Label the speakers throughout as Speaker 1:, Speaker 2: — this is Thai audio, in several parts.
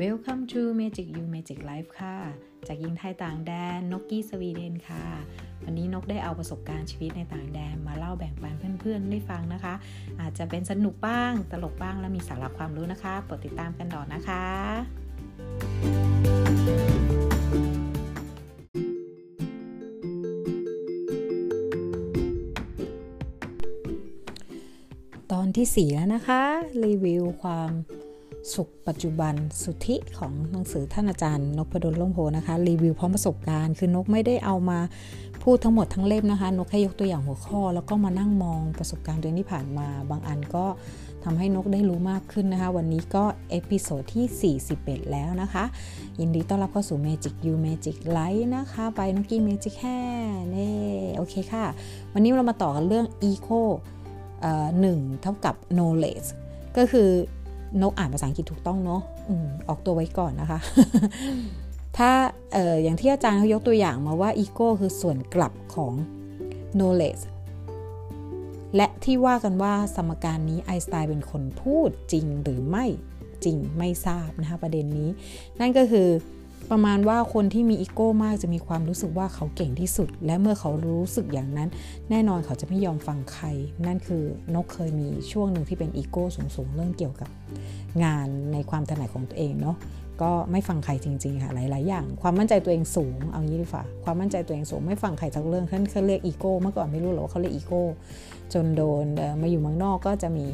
Speaker 1: Welcome to Magic You Magic Life ค่ะ จากยิงไทยต่างแดนนกกี้สวีเดนค่ะ วันนี้นกได้เอาประสบการณ์ชีวิตในต่างแดนมาเล่าแบ่งปันเพื่อนๆได้ฟังนะคะ อาจจะเป็นสนุกบ้าง ตลกบ้างและมีสาระความรู้นะคะโปรดติดตามกันต่อนะคะ ตอนที่ 4 แล้วนะคะ รีวิวความ สุขปัจจุบันสุทธิของหนังสือท่านอาจารย์นภดล ร่มโพธิ์นะคะ รีวิวพร้อมประสบการณ์คือนกไม่ได้เอามาพูดทั้งหมดทั้งเล่มนะคะ นกแค่ยกตัวอย่างหัวข้อ แล้วก็มานั่งมองประสบการณ์ตัวเองที่ผ่านมา บางอันก็ทำให้นกได้รู้มากขึ้นนะคะ วันนี้ก็ episode ที่ 41 แล้วนะคะ ยินดีต้อนรับเข้าสู่ Magic You Magic Life นะคะไปนกกี้ Magic แค่เน่โอเคค่ะ วันนี้เรามาต่อกันเรื่อง Eco หนึ่งเท่ากับ knowledge ก็คือ นกอ่านภาษาอังกฤษถูกต้องเนาะออกตัวไว้ก่อนนะคะ ถ้าอออย่างที่อาจารย์เขายกตัวอย่างมาว่า ego คือส่วนกลับของ knowledge และที่ว่ากันว่าสมการนี้ไอสไตน์เป็นคนพูดจริงหรือไม่จริงไม่ทราบนะคะประเด็นนี้ นั่นก็คือ ประมาณว่าคนที่มีอีโก้มากจะมีความรู้สึกว่าเขาเก่งที่สุด และเมื่อเขารู้สึกอย่างนั้น แน่นอนเขาจะไม่ยอมฟังใคร นั่นคือนกเคยมีช่วงหนึ่งที่เป็นอีโก้สูงๆเรื่องเกี่ยวกับ งานในความถนัดของตัวเองเนาะก็ไม่ฟังใครจริงๆค่ะหลายๆอย่าง ความมั่นใจตัวเองสูงเอางี้ดีกว่าความมั่นใจตัวเองสูงไม่ฟังใครสักเรื่องท่านเขาเรียกอีโก้เมื่อก่อนไม่รู้หรอกว่าเขาเรียกอีโก้จนโดนมาอยู่เมืองนอกก็จะมี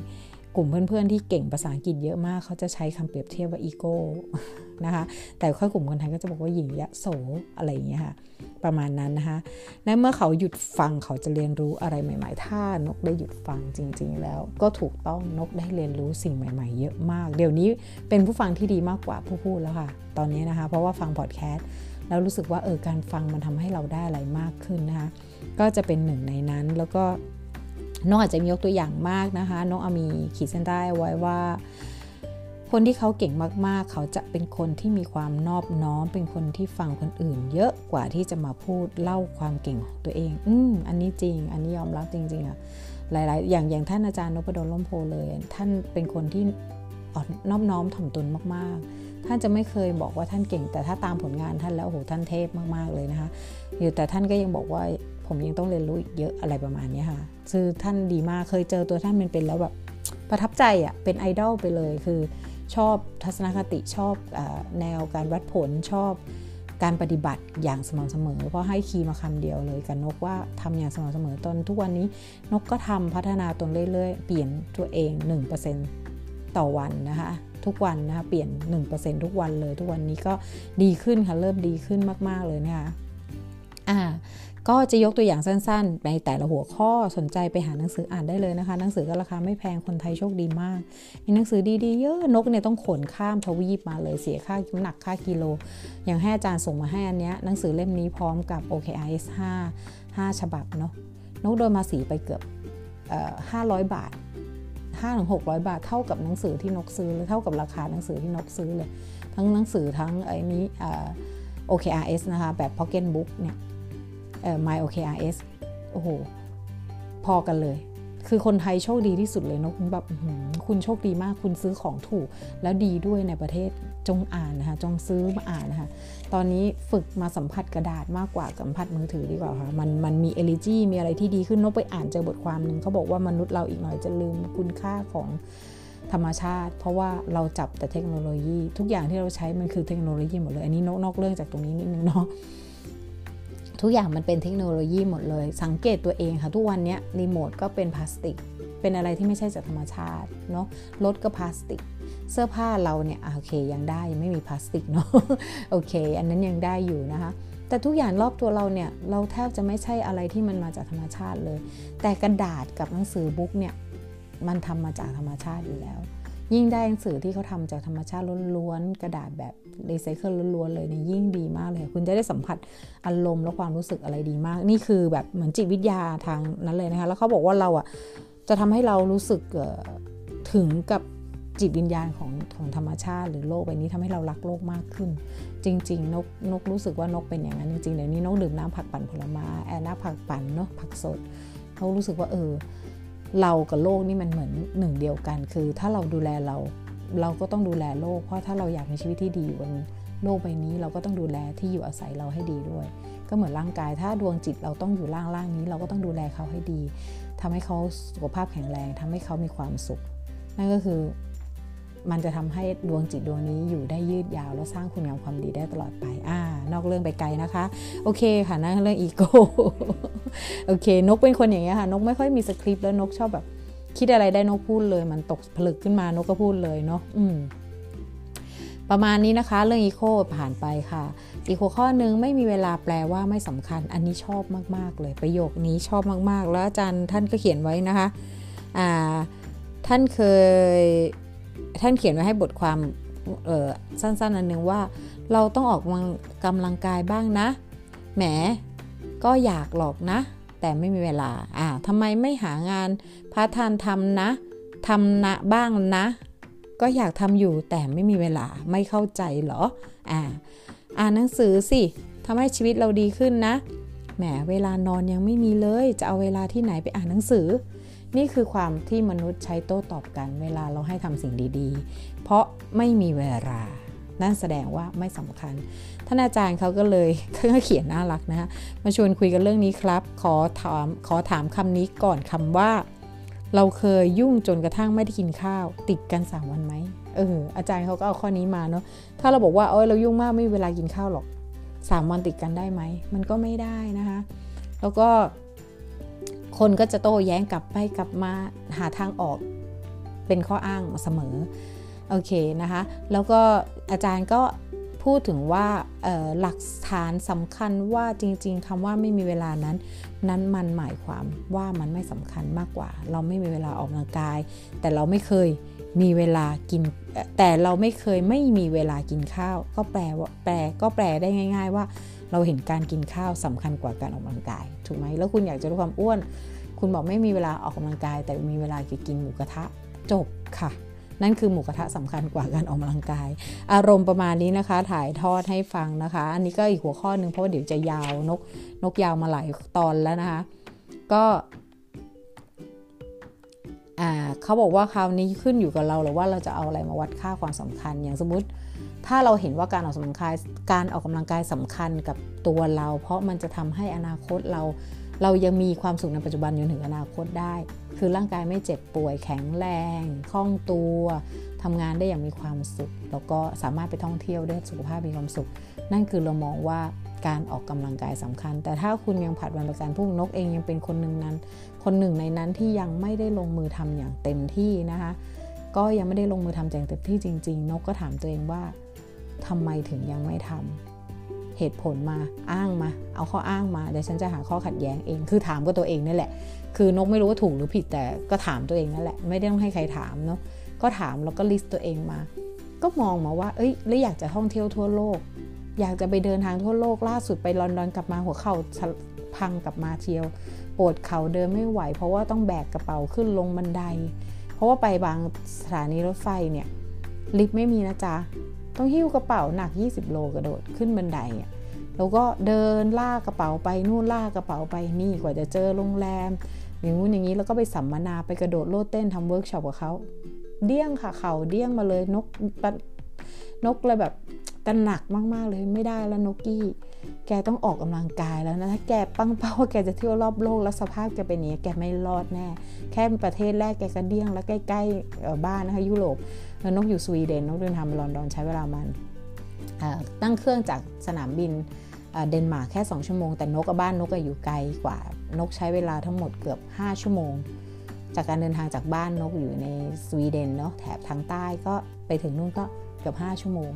Speaker 1: กลุ่มเพื่อนๆที่เก่งภาษาอังกฤษเยอะมากเขาจะใช้คำเปรียบเทียบว่าอีโก้นะคะแต่ค่อยกลุ่มคนไทยก็จะบอกว่าหญิงยะโสอะไรอย่างเงี้ยค่ะประมาณนั้นนะคะและเมื่อเขาหยุดฟังเขาจะเรียนรู้อะไรใหม่ ๆ ถ้านกได้หยุดฟังจริง ๆ แล้ว ก็ถูกต้องนกได้เรียนรู้สิ่งใหม่ ๆ เยอะมาก เดี๋ยวนี้เป็นผู้ฟังที่ดีมากกว่าผู้พูดแล้วค่ะ ตอนนี้นะคะ เพราะว่าฟังพอดแคสต์แล้วรู้สึกว่าเออการฟังมันทำให้เราได้อะไรมากขึ้นนะคะก็จะเป็นหนึ่งในนั้นแล้วก็ น้องอาจจะมียกตัวอย่างมากนะคะ น้องอามีขีดเส้นใต้ไว้ว่า คนที่เขาเก่งมากๆ เขาจะเป็นคนที่มีความนอบน้อม เป็นคนที่ฟังคนอื่น เยอะกว่าที่จะมาพูดเล่าความเก่งของตัวเอง อืมอันนี้จริง อันนี้ยอมรับจริงๆอะหลายๆ อย่างอย่างท่านอาจารย์นพดลล่มโพเลย ท่านเป็นคนที่อ่อนนอบน้อมถ่อมตนมากๆ ท่านจะไม่เคยบอกว่าท่านเก่ง แต่ถ้าตามผลงานท่านแล้วโอ้โหท่านเทพมากๆเลยนะคะ อยู่แต่ท่านก็ยังบอกว่า ผมยังต้องเรียนรู้อีกเยอะอะไรประมาณนี้ค่ะคือท่านดีมากเคยเจอตัวท่านเป็นเป็นแล้วแบบประทับใจอะ่ะเป็นไอดอลไปเลยคือชอบทัศนคติชอบอแนวการวัดผลชอบการปฏิบัติอย่างสม่ำเสมอ เพราะให้คีย์มาคำเดียวเลยกับนกว่าทำอย่างสม่ำเสมอตอนทุกวันนี้นกก็ทำพัฒนาตนเรื่อยๆ เปลี่ยนตัวเอง 1%ต่อวันนะคะทุกวันนะคะเปลี่ยน 1%ทุกวันเลย ทุกวันนี้ก็ดีขึ้นค่ะเริ่มดีขึ้นมาก ๆเลยนะคะอ่า ก็จะยกตัวอย่างสั้นๆ ในแต่ละหัวข้อสนใจไปหาหนังสืออ่านได้เลยนะคะ หนังสือก็ราคาไม่แพงคนไทยโชคดีมาก มีหนังสือดีๆ เยอะนกเนี่ยต้องขนข้ามทวีปมาเลยเสียค่าน้ำหนักค่ากิโล อย่างให้อาจารย์ส่งมาให้อันเนี้ยหนังสือเล่มนี้พร้อมกับ OKRS 5 5 ฉบับเนาะนกโดนมาสีไปเกือบ500 บาท5ถึง600 บาทเท่ากับหนังสือที่นกซื้อเลยเท่ากับราคาหนังสือที่นกซื้อเลย ทั้งหนังสือทั้งไอ้นี้ OKRS นะคะแบบ Pocket Book เนี่ย My OKRS โอ้โห พอกันเลย คือคนไทยโชคดีที่สุดเลยนกแบบคุณโชคดีมากคุณซื้อของถูก แล้วดีด้วยในประเทศจงอ่านนะคะจงซื้อมาอ่านนะคะตอนนี้ฝึกมาสัมผัสกระดาษมากกว่าสัมผัสมือถือดีกว่าค่ะมันมันมีเอลิจีมีอะไรที่ดีขึ้นนกไปอ่านเจอบทความหนึ่งเขาบอกว่ามนุษย์เราอีกหน่อยจะลืมคุณค่าของธรรมชาติ เพราะว่าเราจับแต่เทคโนโลยี ทุกอย่างที่เราใช้มันคือเทคโนโลยีหมดเลย อันนี้นกนอกเรื่องจากตรงนี้นิดนึงเนาะ ทุกอย่างมันเป็นเทคโนโลยีหมดเลย สังเกตตัวเองค่ะ ทุกวันนี้รีโมทก็เป็นพลาสติก เป็นอะไรที่ไม่ใช่จากธรรมชาติเนาะรถก็พลาสติก เสื้อผ้าเราเนี่ยโอเคยังได้ยังไม่มีพลาสติกเนาะโอเค อันนั้นยังได้อยู่นะคะแต่ทุกอย่างรอบตัวเราเนี่ยเราแทบจะไม่ใช่อะไรที่มันมาจากธรรมชาติเลย แต่กระดาษกับหนังสือบุ๊กเนี่ยมันทำมาจากธรรมชาติอยู่แล้ว ยิ่งได้หนังสือที่เขาทำจากธรรมชาติล้วนๆกระดาษแบบรีไซเคิลล้วนๆเลยเนี่ยยิ่งดีมากเลย คุณจะได้สัมผัสอารมณ์และความรู้สึกอะไรดีมาก นี่คือแบบเหมือนจิตวิทยาทางนั้นเลยนะคะ แล้วเขาบอกว่าเราอะจะทำให้เรารู้สึกถึงกับจิตวิญญาณของของธรรมชาติ หรือโลกใบนี้ทำให้เรารักโลกมากขึ้น จริง ๆ นกนกรู้สึกว่านกเป็นอย่างนั้นจริงๆเดี๋ยวนี้นกดื่มน้ำผักปั่นผลไม้แอนน้ำผักปั่นเนาะผักสดเขารู้สึกว่าเออ เรากับโลกนี่มันเหมือนหนึ่งเดียวกัน คือถ้าเราดูแลเรา เราก็ต้องดูแลโลก เพราะถ้าเราอยากมีชีวิตที่ดีบนโลกใบนี้ เราก็ต้องดูแลที่อยู่อาศัยเราให้ดีด้วย ก็เหมือนร่างกาย ถ้าดวงจิตเราต้องอยู่ล่างล่างนี้ เราก็ต้องดูแลเขาให้ดีทำให้เขาสุขภาพแข็งแรงทำให้เขามีความสุข นั่นก็คือ มันจะทำให้ดวงจิตดวงนี้อยู่ได้ยืดยาว แล้วสร้างคุณงามความดีได้ตลอดไปอ่านอกเรื่องไปไกลนะคะ โอเคค่ะนั่นเรื่องอีโก้โอเค นกเป็นคนอย่างเงี้ยค่ะ นกไม่ค่อยมีสคริปต์แล้วนกชอบแบบ คิดอะไรได้นกพูดเลย มันตกผลึกขึ้นมานกก็พูดเลยเนาะอืมประมาณนี้นะคะ เรื่องอีโคผ่านไปค่ะ อีกหัวข้อหนึ่งไม่มีเวลาแปลว่าไม่สำคัญ อันนี้ชอบมากๆ เลยประโยคนี้ชอบมากๆ แล้วอาจารย์ท่านก็เขียนไว้นะคะ อ่า ท่านเคย ท่านเขียนไว้ให้บทความสั้นๆอันนึงว่าเราต้องออกกำลังกายบ้างนะ แหม ก็อยากหรอกนะ แต่ไม่มีเวลาอ่าทำไมไม่หางานพาร์ทไทม์ทำนะทำนะบ้างนะ ก็อยากทำอยู่แต่ไม่มีเวลาไม่เข้าใจเหรออ่าอ่านหนังสือสิทำให้ชีวิตเราดีขึ้นนะ แหมเวลานอนยังไม่มีเลย จะเอาเวลาที่ไหนไปอ่านหนังสือ นี่คือความที่มนุษย์ใช้โต้ตอบกันเวลาเราให้ทำสิ่งดีๆ เพราะไม่มีเวลา นั่นแสดงว่าไม่สำคัญ ท่านอาจารย์เขาก็เลยเขาเขียนน่ารักนะะมาชวนคุยกันเรื่องนี้ครับ ขอถามขอถามคำนี้ก่อนคำว่า เราเคยยุ่งจนกระทั่งไม่ได้กินข้าว ติดกันสามวันไหมเอออาจารย์เขาก็เอาข้อนี้มาเนาะถ้าเราบอกว่าเออเรายุ่งมากไม่มีเวลากินข้าวหรอกสามวันติดกันได้ไหม มันก็ไม่ได้นะคะ แล้วก็ คนก็จะโต้แย้งกลับไปกลับมาหาทางออกเป็นข้ออ้างเสมอโอเคนะคะ แล้วก็อาจารย์ก็พูดถึงว่าหลักฐานสำคัญว่าจริง ๆคำว่าไม่มีเวลานั้น นั้นมันหมายความว่ามันไม่สำคัญมากกว่า เราไม่มีเวลาออกกำลังกาย แต่เราไม่เคยมีเวลากิน แต่เราไม่เคยไม่มีเวลากินข้าว ก็แปลว่าแปลก็แปลได้ง่าย ๆ ว่า เราเห็นการกินข้าวสำคัญกว่าการออกกำลังกาย ถูกไหมแล้วคุณอยากจะลดความอ้วน คุณบอกไม่มีเวลาออกกำลังกาย แต่มีเวลากินหมูกระทะจบค่ะ นั่นคือหมูกระทะสำคัญกว่าการออกกำลังกาย อารมณ์ประมาณนี้นะคะ ถ่ายทอดให้ฟังนะคะ อันนี้ก็อีกหัวข้อหนึ่งเพราะว่าเดี๋ยวจะยาวนกนกยาวมาหลายตอนแล้วนะคะ ก็เขาบอกว่าคราวนี้ขึ้นอยู่กับเราหรือว่าเราจะเอาอะไรมาวัดค่าความสำคัญอย่างสมมติ ถ้าเราเห็นว่าการออกกำลังกายการออกกำลังกายสำคัญกับตัวเรา เพราะมันจะทำให้อนาคตเรา เรายังมีความสุขในปัจจุบันจนถึงอนาคตได้ คือร่างกายไม่เจ็บป่วยแข็งแรงคล่องตัวทำงานได้อย่างมีความสุข แล้วก็สามารถไปท่องเที่ยวได้สุขภาพมีความสุข นั่นคือเรามองว่าการออกกำลังกายสำคัญ แต่ถ้าคุณยังผัดวันประกันพรุ่งนกเองยังเป็นคนหนึ่งนั้น คนหนึ่งในนั้นที่ยังไม่ได้ลงมือทำอย่างเต็มที่นะคะก็ยังไม่ได้ลงมือทำอย่างเต็มที่จริง ๆ นกก็ถามตัวเองว่า ทำไมถึงยังไม่ทำเหตุผลมาอ้างมา เอาข้ออ้างมาเดี๋ยวฉันจะหาข้อขัดแย้งเอง คือถามกับตัวเองนี่แหละ คือนกไม่รู้ว่าถูกหรือผิดแต่ก็ถามตัวเองนั่นแหละ ไม่ได้ต้องให้ใครถามเนาะก็ถามแล้วก็ลิสต์ตัวเองมา ก็มองมาว่า เอ้ยแล้วอยากจะท่องเที่ยวทั่วโลก อยากจะไปเดินทางทั่วโลกล่าสุดไปลอนดอนกลับมาหัวเข่าพังกลับมาเที่ยวปวดเข่าเดินไม่ไหว เพราะว่าต้องแบกกระเป๋าขึ้นลงบันได เพราะว่าไปบางสถานีรถไฟเนี่ยลิฟต์ไม่มีนะจ๊ะ ต้องหิ้วกระเป๋าหนัก 20 โลกระโดดขึ้นบันไดอะแล้วก็เดินลากกระเป๋าไปนู่นลากกระเป๋าไปนี่กว่าจะเจอโรงแรมอย่างงู้นอย่างนี้แล้วก็ไปสัมมนาไปกระโดดโลดเต้นทำเวิร์กช็อปกับเขาเดี้ยงค่ะเขาเดี้ยงมาเลยนกนกเลยแบบตระหนักมากๆเลยไม่ได้แล้วนกกี้ แกต้องออกกำลังกายแล้วนะถ้าแกตั้งเป้าว่าแกจะเที่ยวรอบโลกแล้วสภาพแกเป็นนี้แกไม่รอดแน่ แค่ประเทศแรกแกก็เดี้ยงแล้วใกล้ๆบ้านนะคะยุโรป แล้วนกอยู่สวีเดนนกเดินทางไปลอนดอนใช้เวลามันตั้งเครื่องจากสนามบินเดนมาร์กแค่ 2 ชั่วโมง แต่นกบ้านนกอยู่ไกลกว่านกใช้เวลาทั้งหมดเกือบ 5 ชั่วโมง จากการเดินทางจากบ้านนกอยู่ในสวีเดนเนาะแถบทางใต้ก็ไปถึงนู่นก็เกือบ 5 ชั่วโมง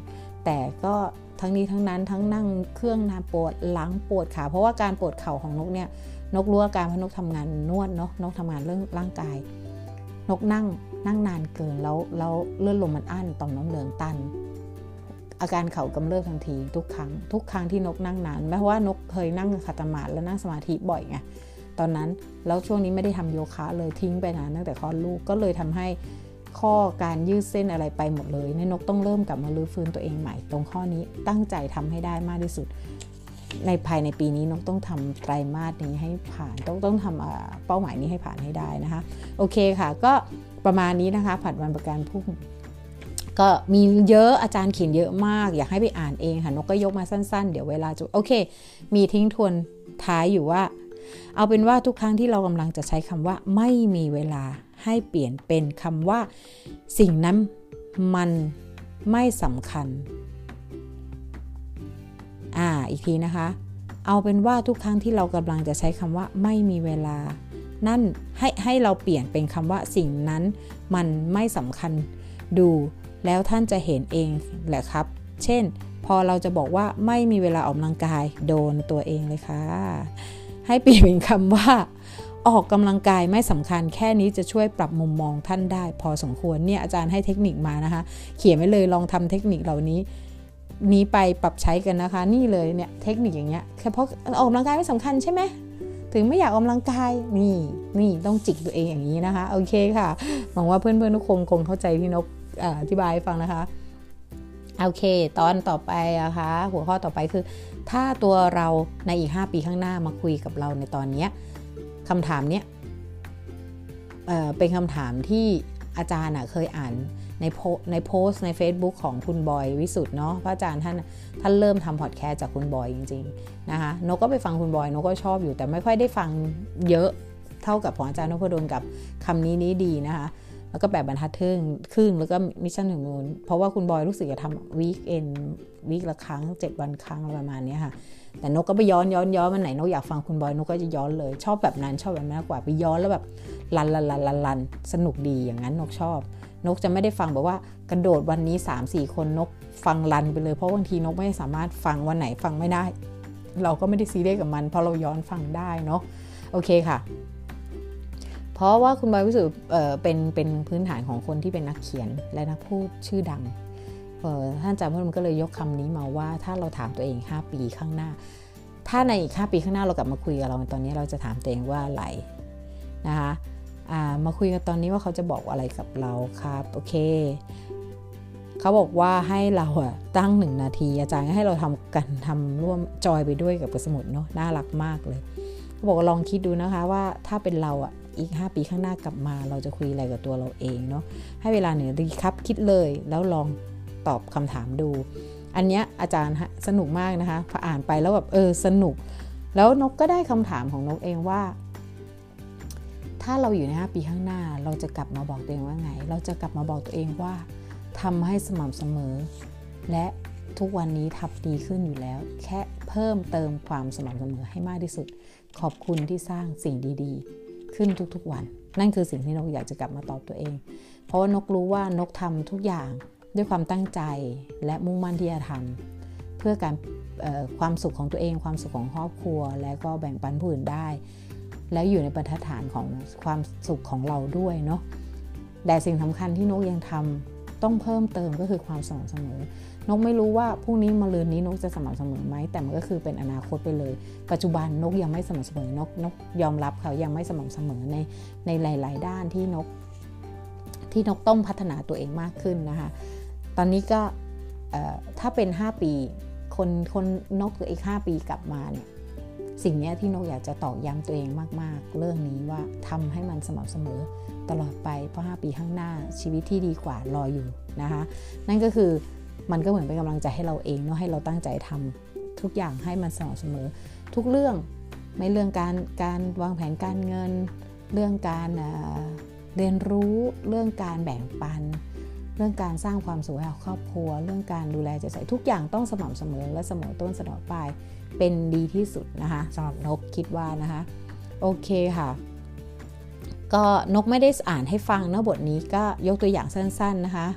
Speaker 1: แต่ก็ทั้งนี้ทั้งนั้นทั้งนั่งเครื่องนานปวดหลังปวดขาเพราะว่าการปวดเข่าของนกเนี่ยนกรู้อาการเพราะนกทำงานนวดเนาะนกทำงานเรื่องร่างกาย นกนั่งนั่งนานเกินแล้วแล้วเลือดลมมันอั้นต่อมน้ำเหลืองตัน อาการเข่ากำเริบทันทีทุกครั้ง ทุกครั้งที่นกนั่งนานแม้ว่านกเคยนั่งขัตมาแล้วนั่งสมาธิบ่อยไงตอนนั้นแล้วช่วงนี้ไม่ได้ทำโยคะเลยทิ้งไปนานตั้งแต่คลอดลูกก็เลยทำให้ข้อการยืดเส้นอะไรไปหมดเลยในนกต้องเริ่มกลับมาลื้อฟื้นตัวเองใหม่ ตรงข้อนี้ตั้งใจทำให้ได้มากที่สุด ในภายในปีนี้นกต้องทำไตรมาสนี้ให้ผ่านต้องต้องทำเป้าหมายนี้ให้ผ่านให้ได้นะคะ โอเคค่ะ ก็ประมาณนี้นะคะ ผัดวันประกันพรุ่งก็มีเยอะอาจารย์เขียนเยอะมาก อยากให้ไปอ่านเองค่ะนกก็ยกมาสั้นๆ เดี๋ยวเวลาจะโอเค มีทิ้งทวนท้ายอยู่ว่า เอาเป็นว่าทุกครั้งที่เรากำลังจะใช้คำว่า ไม่มีเวลาให้เปลี่ยนเป็นคำว่า สิ่งนั้นมันไม่สำคัญ อ่าอีกทีนะคะ เอาเป็นว่าทุกครั้งที่เรากำลังจะใช้คำว่าไม่มีเวลา นั่นให้ให้เราเปลี่ยนเป็นคำว่าสิ่งนั้นมันไม่สำคัญดู แล้วท่านจะเห็นเองแหละครับ เช่น พอเราจะบอกว่าไม่มีเวลาออกกำลังกายโดนตัวเองเลยค่ะ ให้เปลี่ยนเป็นคำว่าออกกำลังกายไม่สำคัญแค่นี้จะช่วยปรับมุมมองท่านได้ พอสมควรเนี่ยอาจารย์ให้เทคนิคมานะคะ เขียนไว้เลยลองทำเทคนิคเหล่านี้ นี้ไปปรับใช้กันนะคะ นี่เลยเนี่ยเทคนิคอย่างเงี้ยแค่เพราะออกกำลังกายไม่สำคัญใช่ไหมถึงไม่อยากออกกำลังกายนี่นี่ต้องจิกตัวเองอย่างนี้นะคะโอเคค่ะหวังว่าเพื่อนๆทุกคนคงเข้าใจที่นกอธิบายให้ฟังนะคะโอเค ตอนต่อไปนะคะ หัวข้อต่อไปคือ ถ้าตัวเราในอีก 5 ปีข้างหน้ามาคุยกับเราในตอนนี้คำถามเนี้ยเป็นคำถามที่อาจารย์เคยอ่าน ในโพในโพสต์ใน Facebook ของคุณบอยวิสุทธ์เนาะพระอาจารย์ท่านท่านเริ่มทำพอดแคสต์จากคุณบอยจริงๆนะคะนกก็ไปฟังคุณบอยนกก็ชอบอยู่แต่ไม่ค่อยได้ฟังเยอะเท่ากับของอาจารย์นพดลกับคำนี้นี้ดีนะคะ แล้วก็แบบบรรทัดครึ่งครึ่งแล้วก็ Mission To The Moon เพราะว่าคุณบอยรู้สึกจะทำ weekend week ละครั้ง 7 วันครั้งประมาณนี้ค่ะแต่นกก็ไปย้อนย้อนย้อนวันไหนนกอยากฟังคุณบอยนกก็จะย้อนเลย ชอบแบบนั้นชอบแบบนั้นกว่าไปย้อนแล้วแบบลันลันลันลันลันสนุกดีอย่างนั้นนกชอบ นกจะไม่ได้ฟังแบบว่ากระโดดวันนี้ 3-4 คนนกฟังลันไปเลย เพราะบางทีนกไม่สามารถฟังวันไหนฟังไม่ได้ เราก็ไม่ได้ซีเรียสกับมัน เพราะเราย้อนฟังได้เนาะโอเคค่ะ เพราะว่าคุณบอยวิสุทธ์เป็นเป็นพื้นฐานของคนที่เป็นนักเขียนและนักพูดชื่อดังท่านอาจารย์พุทธมันก็เลยยกคำนี้มาว่าถ้าเราถามตัวเอง 5 ปีข้างหน้า ถ้าในอีก 5 ปีข้างหน้าเรากลับมาคุยกับเราตอนนี้เราจะถามตัวเองว่าอะไรนะคะ มาคุยกันตอนนี้ว่าเขาจะบอกอะไรกับเราครับโอเคเขาบอกว่าให้เราอะตั้งหนึ่งนาที อาจารย์ให้เราทำกันทำร่วมจอยไปด้วยกับสมุดเนาะน่ารักมากเลยเขาบอกลองคิดดูนะคะว่าถ้าเป็นเราอะอีก 5 ปีข้างหน้ากลับมา เราจะคุยอะไรกับตัวเราเองเนาะให้เวลาหนึ่งนาทีครับคิดเลยแล้วลองตอบคำถามดู อันเนี้ยอาจารย์สนุกมากนะคะพออ่านไปแล้วแบบเออสนุก แล้วนกก็ได้คำถามของนกเองว่า ถ้าเราอยู่ใน 5 ปีข้างหน้า เราจะกลับมาบอกตัวเองว่าไง เราจะกลับมาบอกตัวเองว่าทำให้สม่ำเสมอ และทุกวันนี้ทับดีขึ้นอยู่แล้ว แค่เพิ่มเติมความสม่ำเสมอให้มากที่สุด ขอบคุณที่สร้างสิ่งดีๆ ขึ้นทุกๆวัน นั่นคือสิ่งที่นกอยากจะกลับมาตอบตัวเอง เพราะว่านกรู้ว่านกทำทุกอย่างด้วยความตั้งใจและมุ่งมั่นที่จะทำเพื่อการความสุขของตัวเอง ความสุขของครอบครัว และก็แบ่งปันผู้อื่นได้ แล้วอยู่ในบรรทัดฐานของความสุขของเราด้วยเนาะแต่สิ่งสำคัญที่นกยังทำต้องเพิ่มเติมก็คือความสม่ำเสมอนกไม่รู้ว่าพรุ่งนี้มาลืนนี้นกจะสม่ำเสมอไหมแต่มันก็คือเป็นอนาคตไปเลย ปัจจุบันนกยังไม่สม่ำเสมอนกนกยอมรับเขายังไม่สม่ำเสมอในในหลาย ๆ ด้านที่นก ที่นกต้องพัฒนาตัวเองมากขึ้นนะคะ ตอนนี้ก็ถ้าเป็น 5 ปี คนคนนกอีก 5 ปีกลับมาเนี่ย สิ่งนี้ที่นกอยากจะตอกย้ำตัวเองมาก ๆ เรื่องนี้ว่าทำให้มันสม่ำเสมอตลอดไปเพราะ 5 ปีข้างหน้าชีวิตที่ดีกว่ารออยู่นะคะ นั่นก็คือมันก็เหมือนเป็นกำลังใจให้เราเองเนาะให้เราตั้งใจทำทุกอย่างให้มันสม่ำเสมอ ทุกเรื่องไม่เรื่องการการวางแผนการเงิน เรื่องการเรียนรู้เรื่องการแบ่งปัน เรื่องการสร้างความสุขให้ครอบครัว เรื่องการดูแลใจใส่ทุกอย่างต้องสม่ำเสมอและเสมอต้นเสมอปลาย เป็นดีที่สุดนะคะสำหรับนกคิดว่านะคะโอเคค่ะ ก็นกไม่ได้อ่านให้ฟังเนะบทนี้ก็ยกตัวอย่างสั้น ๆนะคะ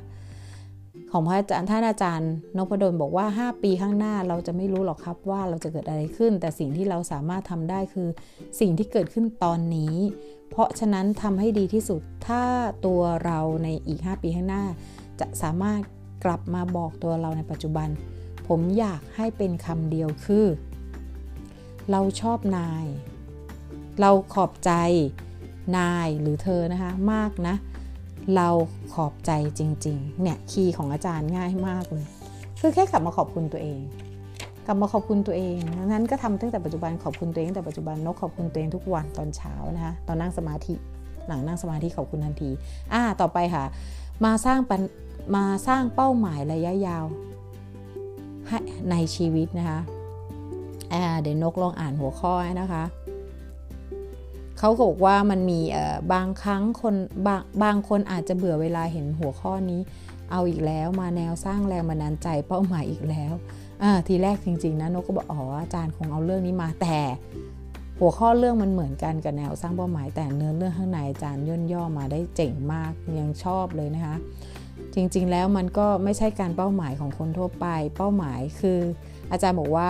Speaker 1: ของพระอาจารย์ท่านอาจารย์นพดลบอกว่า 5 ปีข้างหน้าเราจะไม่รู้หรอกครับว่าเราจะเกิดอะไรขึ้น แต่สิ่งที่เราสามารถทำได้คือสิ่งที่เกิดขึ้นตอนนี้ เพราะฉะนั้นทำให้ดีที่สุดถ้าตัวเราในอีก 5 ปีข้างหน้า จะสามารถกลับมาบอกตัวเราในปัจจุบัน ผมอยากให้เป็นคำเดียวคือ เราชอบนาย เราขอบใจนายหรือเธอนะคะมากนะ เราขอบใจจริงๆ เนี่ยคีย์ของอาจารย์ง่ายมากเลย คือแค่กลับมาขอบคุณตัวเอง กลับมาขอบคุณตัวเองนั้นก็ทำตั้งแต่ปัจจุบันขอบคุณตัวเองแต่ปัจจุบันนกขอบคุณตัวเองทุกวันตอนเช้านะคะตอนนั่งสมาธิหลังนั่งสมาธิขอบคุณทันที อ่า ต่อไปค่ะ มาสร้างมาสร้างเป้าหมายระยะยาว ในชีวิตนะคะเดี๋ยวนกลองอ่านหัวข้อนะคะเขาบอกว่ามันมีบางครั้งคนบางบางคนอาจจะเบื่อเวลาเห็นหัวข้อนี้ เอาอีกแล้วมาแนวสร้างแรงบันดาลใจเป้าหมายอีกแล้วทีแรกจริงๆนะนกก็บอกอ๋ออาจารย์คงเอาเรื่องนี้มาแต่หัวข้อเรื่องมันเหมือนกันกับแนวสร้างเป้าหมายแต่เนื้อเรื่องข้างในอาจารย์ย่นย่อมาได้เจ๋งมากยังชอบเลยนะคะ จริง ๆ แล้วมันก็ไม่ใช่การเป้าหมายของคนทั่วไป เป้าหมายคือ อาจารย์บอกว่า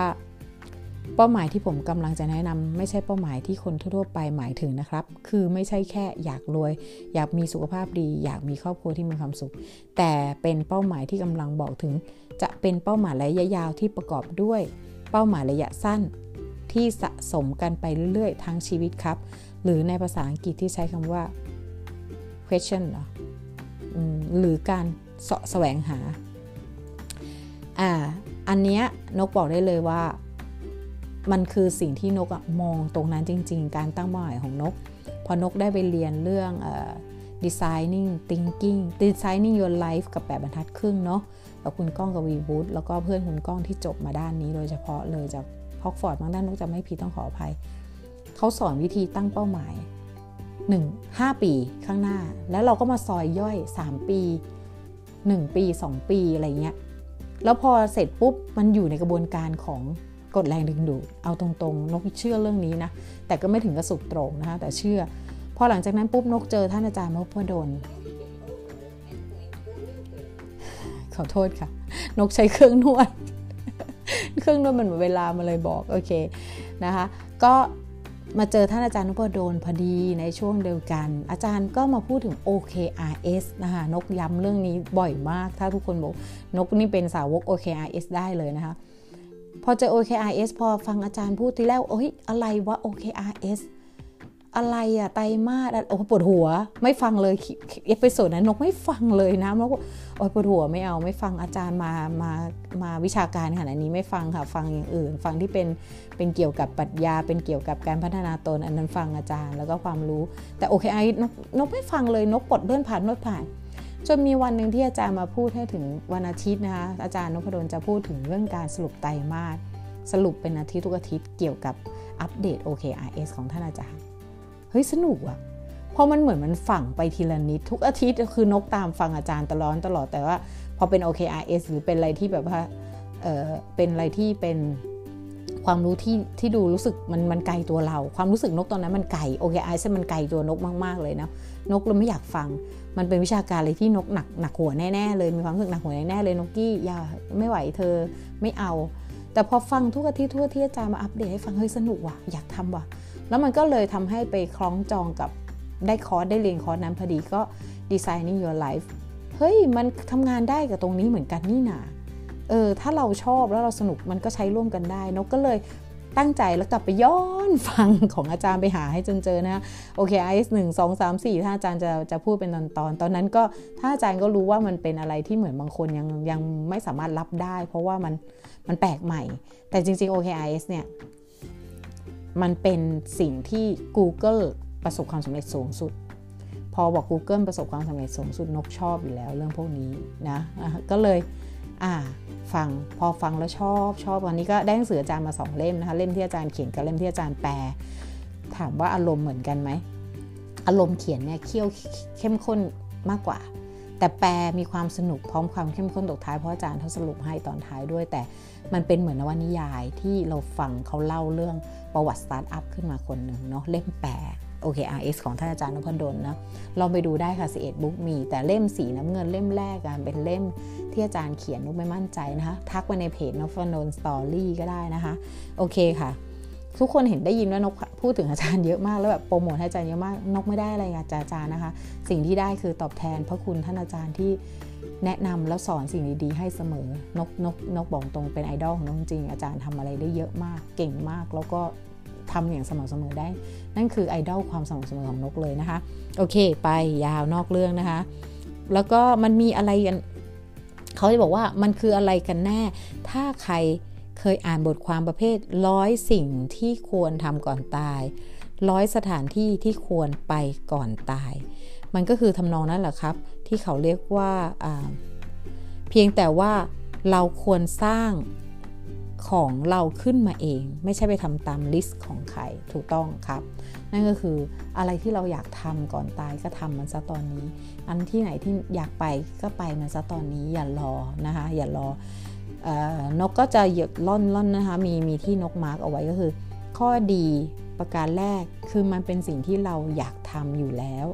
Speaker 1: เป้าหมายที่ผมกำลังจะแนะนำไม่ใช่เป้าหมายที่คนทั่วไปหมายถึงนะครับ คือไม่ใช่แค่อยากรวย อยากมีสุขภาพดี อยากมีครอบครัวที่มีความสุข แต่เป็นเป้าหมายที่กำลังบอกถึง จะเป็นเป้าหมายระยะยาวที่ประกอบด้วย เป้าหมายระยะสั้นที่สะสมกันไปเรื่อยๆ ทั้งชีวิตครับ หรือในภาษาอังกฤษที่ใช้คำว่า question เหร หรือการสาะแสวงหาอ่าอันเนี้ยนกบอกได้เลยว่า มันคือสิ่งที่นกมองตรงนั้นจริง ๆ การตั้งเป้าหมายของนก พอนกได้ไปเรียนเรื่อง designing thinking designing your life กับแบบบรรทัดครึ่งเนาะกับคุณก้องกับวีบูธแล้วก็เพื่อนคุณก้องที่จบมาด้านนี้โดยเฉพาะเลยจากฮอกฟอร์ดบางด้านนกจะไม่ผิดต้องขออภัย เขาสอนวิธีตั้งเป้าหมาย 1 5 ปีข้างหน้า แล้วเราก็มาซอยย่อย 3 ปี 1 ปี 2 ปีอะไรเงี้ยแล้วพอเสร็จปุ๊บมันอยู่ในกระบวนการของกดแรงดึงดูดเอาตรงๆ นกเชื่อเรื่องนี้นะ แต่ก็ไม่ถึงกระสุดตรงนะคะแต่เชื่อ พอหลังจากนั้นปุ๊บนกเจอท่านอาจารย์มพดลขอโทษค่ะ นกใช้เครื่องนวด เครื่องนวดมันเวลามาเลยบอก โอเคนะคะ ก็ มาเจอท่านอาจารย์นพดลพอดีในช่วงเดียวกัน อาจารย์ก็มาพูดถึง OKRS นะคะนกย้ำเรื่องนี้บ่อยมาก ถ้าทุกคนบอกนกนี่เป็นสาวก OKRS ได้เลยนะคะพอเจอ OKRS พอฟังอาจารย์พูดทีแรกโอ้ยอะไรวะ OKRS อะไรอะไตรมาสโอ้ปวดหัว ไม่ฟังเลย episode นั้นนกไม่ฟังเลยนะแล้วโอ้ยปวดหัวไม่เอาไม่ฟังอาจารย์มามามาวิชาการขนาดนี้ไม่ฟังค่ะฟังอย่างอื่น ฟังที่เป็นเป็นเกี่ยวกับปรัชญา เป็นเกี่ยวกับการพัฒนาตนอันนั้นฟังอาจารย์แล้วก็ความรู้ แต่ OKRs นกนกไม่ฟังเลยนกกดเลื่อนผ่านเลื่อนผ่านจนมีวันหนึ่งที่อาจารย์มาพูดให้ถึงวันอาทิตย์นะคะอาจารย์นพดลจะพูดถึงเรื่องการสรุปไตรมาสสรุปเป็นอาทิตย์ทุกอาทิตย์เกี่ยวกับอัปเดต OKRS ของท่านอาจารย์ ฮ้ยสนุกอะเพราะมันเหมือนมันฝังไปทีละนิด ทุกอาทิตย์คือนกตามฟังอาจารย์ตลอดตลอดแต่ว่าพอเป็น OKRS หรือเป็นอะไรที่แบบว่าเออเป็นอะไรที่เป็นความรู้ที่ที่ดูรู้สึกมันมันไกลตัวเรา ความรู้สึกนกตอนนั้นมันไกล OKRS มันไกลตัวนกมากๆเลยนะนกเราไม่อยากฟัง มันเป็นวิชาการเลยที่นกหนักหนักหัวแน่ๆเลยมีความรู้สึกหนักหัวแน่ๆเลยนกกี้อย่าไม่ไหวเธอไม่เอา แต่พอฟังทุกอาทิตย์ทุกอาทิตย์อาจารย์มาอัปเดตให้ฟังเฮ้ยสนุกว่ะอยากทำว่ะ แล้วมันก็เลยทำให้ไปคล้องจองกับได้คอร์สได้เรียนคอร์สนั้นพอดีก็ designing your life เฮ้ยมันทำงานได้กับตรงนี้เหมือนกันนี่นาเออถ้าเราชอบแล้วเราสนุกมันก็ใช้ร่วมกันได้นกก็เลย ตั้งใจแล้วกลับไปย้อนฟังของอาจารย์ไปหาให้จนเจอนะโอเคไอซ์หนึ่งสองสามสี่ถ้าอาจารย์จะจะพูดเป็นตอนตอน ตอนนั้นก็ถ้าอาจารย์ก็รู้ว่ามันเป็นอะไรที่เหมือนบางคนยังยังไม่สามารถรับได้ เพราะว่ามันมันแปลกใหม่ แต่จริงๆ OKIS เนี่ยมันเป็นสิ่งที่ Google ประสบความสำเร็จสูงสุด พอบอก Google ประสบความสำเร็จสูงสุดนกชอบอยู่แล้วเรื่องพวกนี้นะ ก็เลยอ่า ฟังพอฟังแล้วชอบชอบวันนี้ก็ได้หนังสืออาจารย์มาสองเล่มนะคะ เล่มที่อาจารย์เขียนกับเล่มที่อาจารย์แปล ถามว่าอารมณ์เหมือนกันไหมอารมณ์เขียนเนี่ยเคี่ยวเข้มข้นมากกว่า แต่แปลมีความสนุกพร้อมความเข้มข้นตกท้ายเพราะอาจารย์เขาสรุปให้ตอนท้ายด้วย แต่มันเป็นเหมือนนวนิยายที่เราฟังเขาเล่าเรื่องประวัติสตาร์ทอัพขึ้นมาคนหนึ่งเนาะเล่มแปล OKRs ของท่านอาจารย์นพดลนะลองไปดูได้ค่ะ11บุ๊กมี แต่เล่มสีน้ำเงินเล่มแรกกันเป็นเล่มที่อาจารย์เขียนนุกไม่มั่นใจนะคะ ทักไปในเพจนพดลสตอรี่ก็ได้นะคะ โอเคค่ะ ทุกคนเห็นได้ยินว่านกพูดถึงอาจารย์เยอะมากแล้วแบบโปรโมทให้อาจารย์เยอะมากนกไม่ได้อะไรจากอาจารย์นะคะ สิ่งที่ได้คือตอบแทนพระคุณท่านอาจารย์ที่แนะนำแล้วสอนสิ่งดีๆให้เสมอนกนกนกบอกตรงเป็นไอดอลของนกจริงอาจารย์ทำอะไรได้เยอะมากเก่งมากแล้วก็ ทำอย่างสม่ำเสมอได้ นั่นคือไอดอลความสม่ำเสมอของนกเลยนะคะ โอเค ไปยาวนอกเรื่องนะคะ แล้วก็มันมีอะไรกันเขาจะบอกว่ามันคืออะไรกันแน่ ถ้าใครเคยอ่านบทความประเภทร้อยสิ่งที่ควรทำก่อนตายร้อยสถานที่ที่ควรไปก่อนตาย มันก็คือทำนองนั้นแหละครับ ที่เขาเรียกว่า เพียงแต่ว่าเราควรสร้าง ของเราขึ้นมาเอง ไม่ใช่ไปทำตามลิสต์ของใครถูกต้องครับ นั่นก็คืออะไรที่เราอยากทำก่อนตายก็ทำมันซะตอนนี้ อันที่ไหนที่อยากไปก็ไปมันซะตอนนี้อย่ารอนะคะ อย่ารอนกก็จะหยดล่อนล่อนนะคะมีมีที่นกมาร์กเอาไว้ก็คือ ข้อดีประการแรกคือมันเป็นสิ่งที่เราอยากทำอยู่แล้ว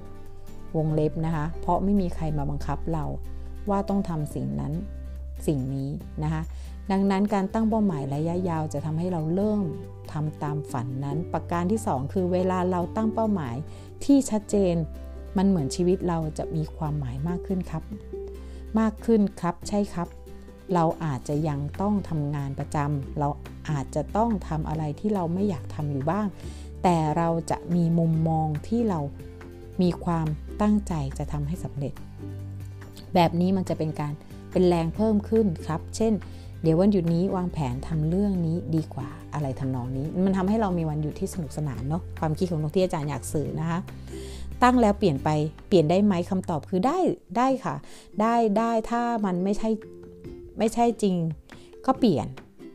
Speaker 1: วงเล็บนะคะ เพราะไม่มีใครมาบังคับเราว่าต้องทำสิ่งนั้นสิ่งนี้นะคะ ดังนั้นการตั้งเป้าหมายระยะยาวจะทำให้เราเริ่มทำตามฝันนั้น ประการที่ 2 คือเวลาเราตั้งเป้าหมายที่ชัดเจน มันเหมือนชีวิตเราจะมีความหมายมากขึ้นครับ มากขึ้นครับใช่ครับ เราอาจจะยังต้องทำงานประจำเราอาจจะต้องทำอะไรที่เราไม่อยากทำอยู่บ้าง แต่เราจะมีมุมมองที่เรามีความตั้งใจจะทำให้สำเร็จ แบบนี้มันจะเป็นการเป็นแรงเพิ่มขึ้นครับ เช่น เดี๋ยววันหยุดนี้วางแผนทำเรื่องนี้ดีกว่าอะไรทำนองนี้ มันทำให้เรามีวันหยุดที่สนุกสนานเนาะความคิดของนกที่อาจารย์อยากสื่อนะคะ ตั้งแล้วเปลี่ยนไปเปลี่ยนได้ไหมคำตอบคือได้ได้ค่ะ ได้ได้ถ้ามันไม่ใช่ไม่ใช่จริง ก็เปลี่ยน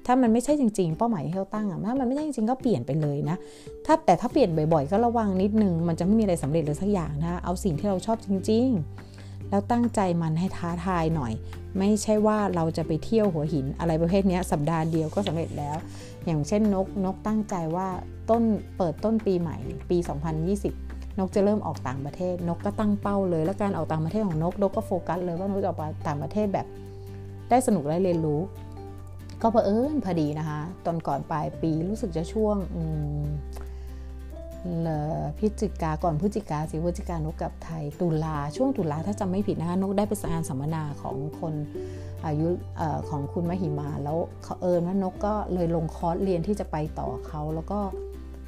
Speaker 1: ถ้ามันไม่ใช่จริงๆ เป้าหมายที่เราตั้งอะถ้ามันไม่ใช่จริงๆก็เปลี่ยนไปเลยนะถ้าแต่ถ้าเปลี่ยนบ่อย ๆ ก็ระวังนิดนึงมันจะไม่มีอะไรสำเร็จเลยสักอย่างนะเอาสิ่งที่เราชอบจริง ๆ แล้วตั้งใจมันให้ท้าทายหน่อย ไม่ใช่ว่าเราจะไปเที่ยวหัวหินอะไรประเภทนี้สัปดาห์เดียวก็สำเร็จแล้ว อย่างเช่นนกนกตั้งใจว่าต้นเปิดต้นปีใหม่ปี 2020 นกจะเริ่มออกต่างประเทศ นกก็ตั้งเป้าเลย แล้วการออกต่างประเทศของนกนกก็โฟกัสเลยว่านกจะออกไปต่างประเทศแบบ ได้สนุกและเรียนรู้ ก็เผอิญพอดีนะคะ ตอนก่อนปลายปีรู้สึกจะช่วง พฤศจิกาก่อนพฤศจิกาสิพฤศจิกานกกับไทย ตุลาช่วงตุลาถ้าจำไม่ผิดนะคะนกได้ไปงานสัมมนาของคนอายุอของคุณมหิมา แล้วเขาเอิญว่านกก็เลยลงคอร์สเรียนที่จะไปต่อเขาแล้วก็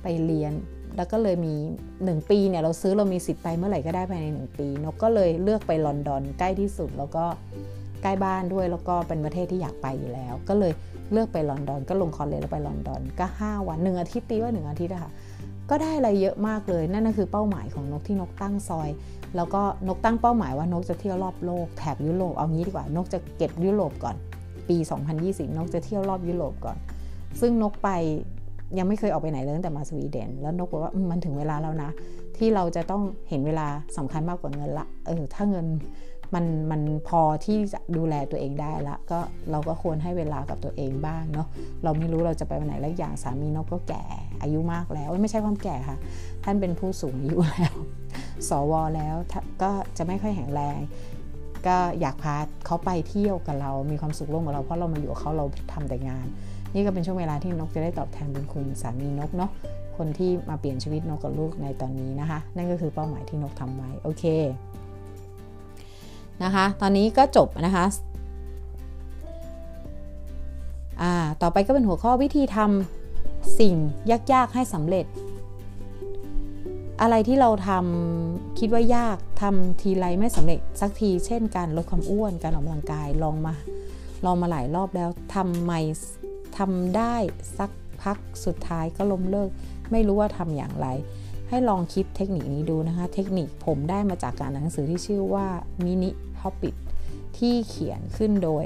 Speaker 1: ไปเรียนแล้วก็เลยมี 1 ปีเนี่ยเราซื้อเรามีสิทธิ์ไปเมื่อไหร่ก็ได้ภายใน 1 ปี นกก็เลยเลือกไปลอนดอนใกล้ที่สุดแล้วก็ใกล้บ้านด้วยแล้วก็เป็นประเทศที่อยากไปอยู่แล้ว ก็เลยเลือกไปลอนดอน ก็ลงคอร์สเรียแล้วไปลอนดอนก็ 5 วันหนึ่งอาทิตย์ตีว่าหนึ่งอาทิตย์อะค่ะ ก็ได้อะไรเยอะมากเลย นั่นก็คือเป้าหมายของนกที่นกตั้งซอย แล้วก็นกตั้งเป้าหมายว่านกจะเที่ยวรอบโลกแถบยุโรปเอางี้ดีกว่านกจะเก็บยุโรปก่อน ปี 2020 นกจะเที่ยวรอบยุโรปก่อน ซึ่งนกไปยังไม่เคยออกไปไหนเลยตั้งแต่มาสวีเดน แล้วนกบอกว่ามันถึงเวลาแล้วนะ ที่เราจะต้องเห็นเวลาสำคัญมากกว่าเงินละเออถ้าเงิน มันมันพอที่จะดูแลตัวเองได้ละก็เราก็ควรให้เวลากับตัวเองบ้างเนาะเราไม่รู้เราจะไปวันไหนแล้วอย่างสามีนกก็แก่อายุมากแล้ว ไม่ใช่ความแก่ค่ะ ท่านเป็นผู้สูงอายุแล้ว สวแล้วก็จะไม่ค่อยแข็งแรงก็อยากพาเขาไปเที่ยวกับเรา มีความสุขร่วมกับเรา เพราะเรามาอยู่กับเขาเราทำแต่งาน นี่ก็เป็นช่วงเวลาที่นกจะได้ตอบแทนบุญคุณสามีนกเนาะ คนที่มาเปลี่ยนชีวิตนกกับลูกในตอนนี้นะคะ นั่นก็คือเป้าหมายที่นกทำไว้ โอเค นะคะ ตอนนี้ก็จบนะคะอ่าต่อไปก็เป็นหัวข้อวิธีทำสิ่งยาก ๆ ให้สำเร็จ อะไรที่เราทำคิดว่ายากทำทีไรไม่สำเร็จ สักที เช่น การลดความอ้วนการออกกำลังกายลองมา ลองมาหลายรอบแล้วทำไมทำได้สักพักสุดท้ายก็ล้มเลิก ไม่รู้ว่าทำอย่างไร ให้ลองคิดเทคนิคนี้ดูนะคะ เทคนิคผมได้มาจากการหนังสือที่ชื่อว่ามินิ habit ที่เขียนขึ้นโดย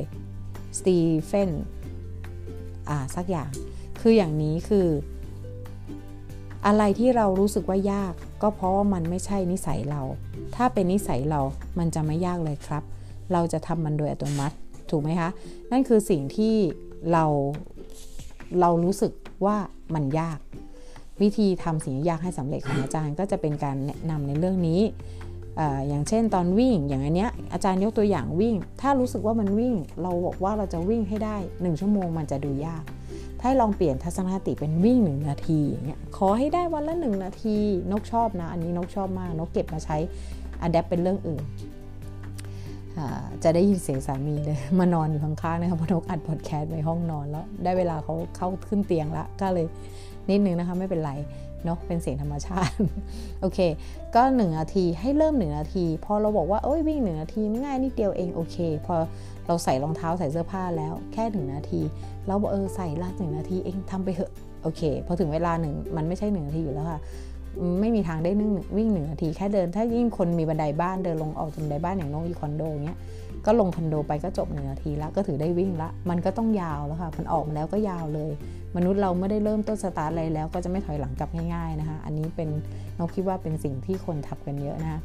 Speaker 1: สตีเฟนอ่าสักอย่าง คืออย่างนี้คือ อะไรที่เรารู้สึกว่ายาก ก็เพราะว่ามันไม่ใช่นิสัยเรา ถ้าเป็นนิสัยเรามันจะไม่ยากเลยครับ เราจะทำมันโดยอัตโนมัติถูกไหมคะ นั่นคือสิ่งที่เราเรารู้สึกว่ามันยาก วิธีทำสิ่งยากให้สำเร็จของอาจารย์ก็จะเป็นการแนะนำในเรื่องนี้ อย่างเช่นตอนวิ่งอย่างอันเนี้ยอาจารย์ยกตัวอย่างวิ่ง ถ้ารู้สึกว่ามันวิ่ง เราบอกว่าเราจะวิ่งให้ได้ 1 ชั่วโมงมันจะดูยาก ถ้าลองเปลี่ยนทัศนคติเป็นวิ่ง 1 นาทีอย่างเงี้ยขอให้ได้วันละ 1 นาที นกชอบนะ อันนี้นกชอบมาก นกเก็บมาใช้อัดแอปเป็นเรื่องอื่น จะได้ยินเสียงสามีเลยมานอนอยู่ข้างๆนะครับพนกอัดพอดแคสต์ในห้องนอนแล้ว ได้เวลาเขาเข้าขึ้นเตียงละก็เลยนิดนึงนะคะไม่เป็นไร เนาะเป็นเสียงธรรมชาติโอเค ก็1นาทีให้เริ่ม1นาที พอเราบอกว่าเอ้ยวิ่ง1นาทีง่ายนิดเดียวเองโอเค พอเราใส่รองเท้าใส่เสื้อผ้าแล้วแค่1นาทีเราบอกเออใส่ละหนึ่งนาทีเองทำไปเถอะโอเคพอถึงเวลาหนึ่งมันไม่ใช่1นาทีอยู่แล้วค่ะไม่มีทางได้นึ่งวิ่งหนึ่งนาทีแค่เดิน ถ้ายิ่งคนมีบันไดบ้านเดินลงออกจากบันไดบ้านอย่างน้องอีคอนโดเงี้ยก็ลงคอนโดไปก็จบหนึ่งนาทีแล้วก็ถือได้วิ่งละ มันก็ต้องยาวแล้วค่ะมันออกมาแล้วก็ยาวเลย มนุษย์เราไม่ได้เริ่มต้นสตาร์ทอะไรแล้วก็จะไม่ถอยหลังกลับง่ายๆนะคะอันนี้เป็นนกคิดว่าเป็นสิ่งที่คนทำกันเยอะนะคะ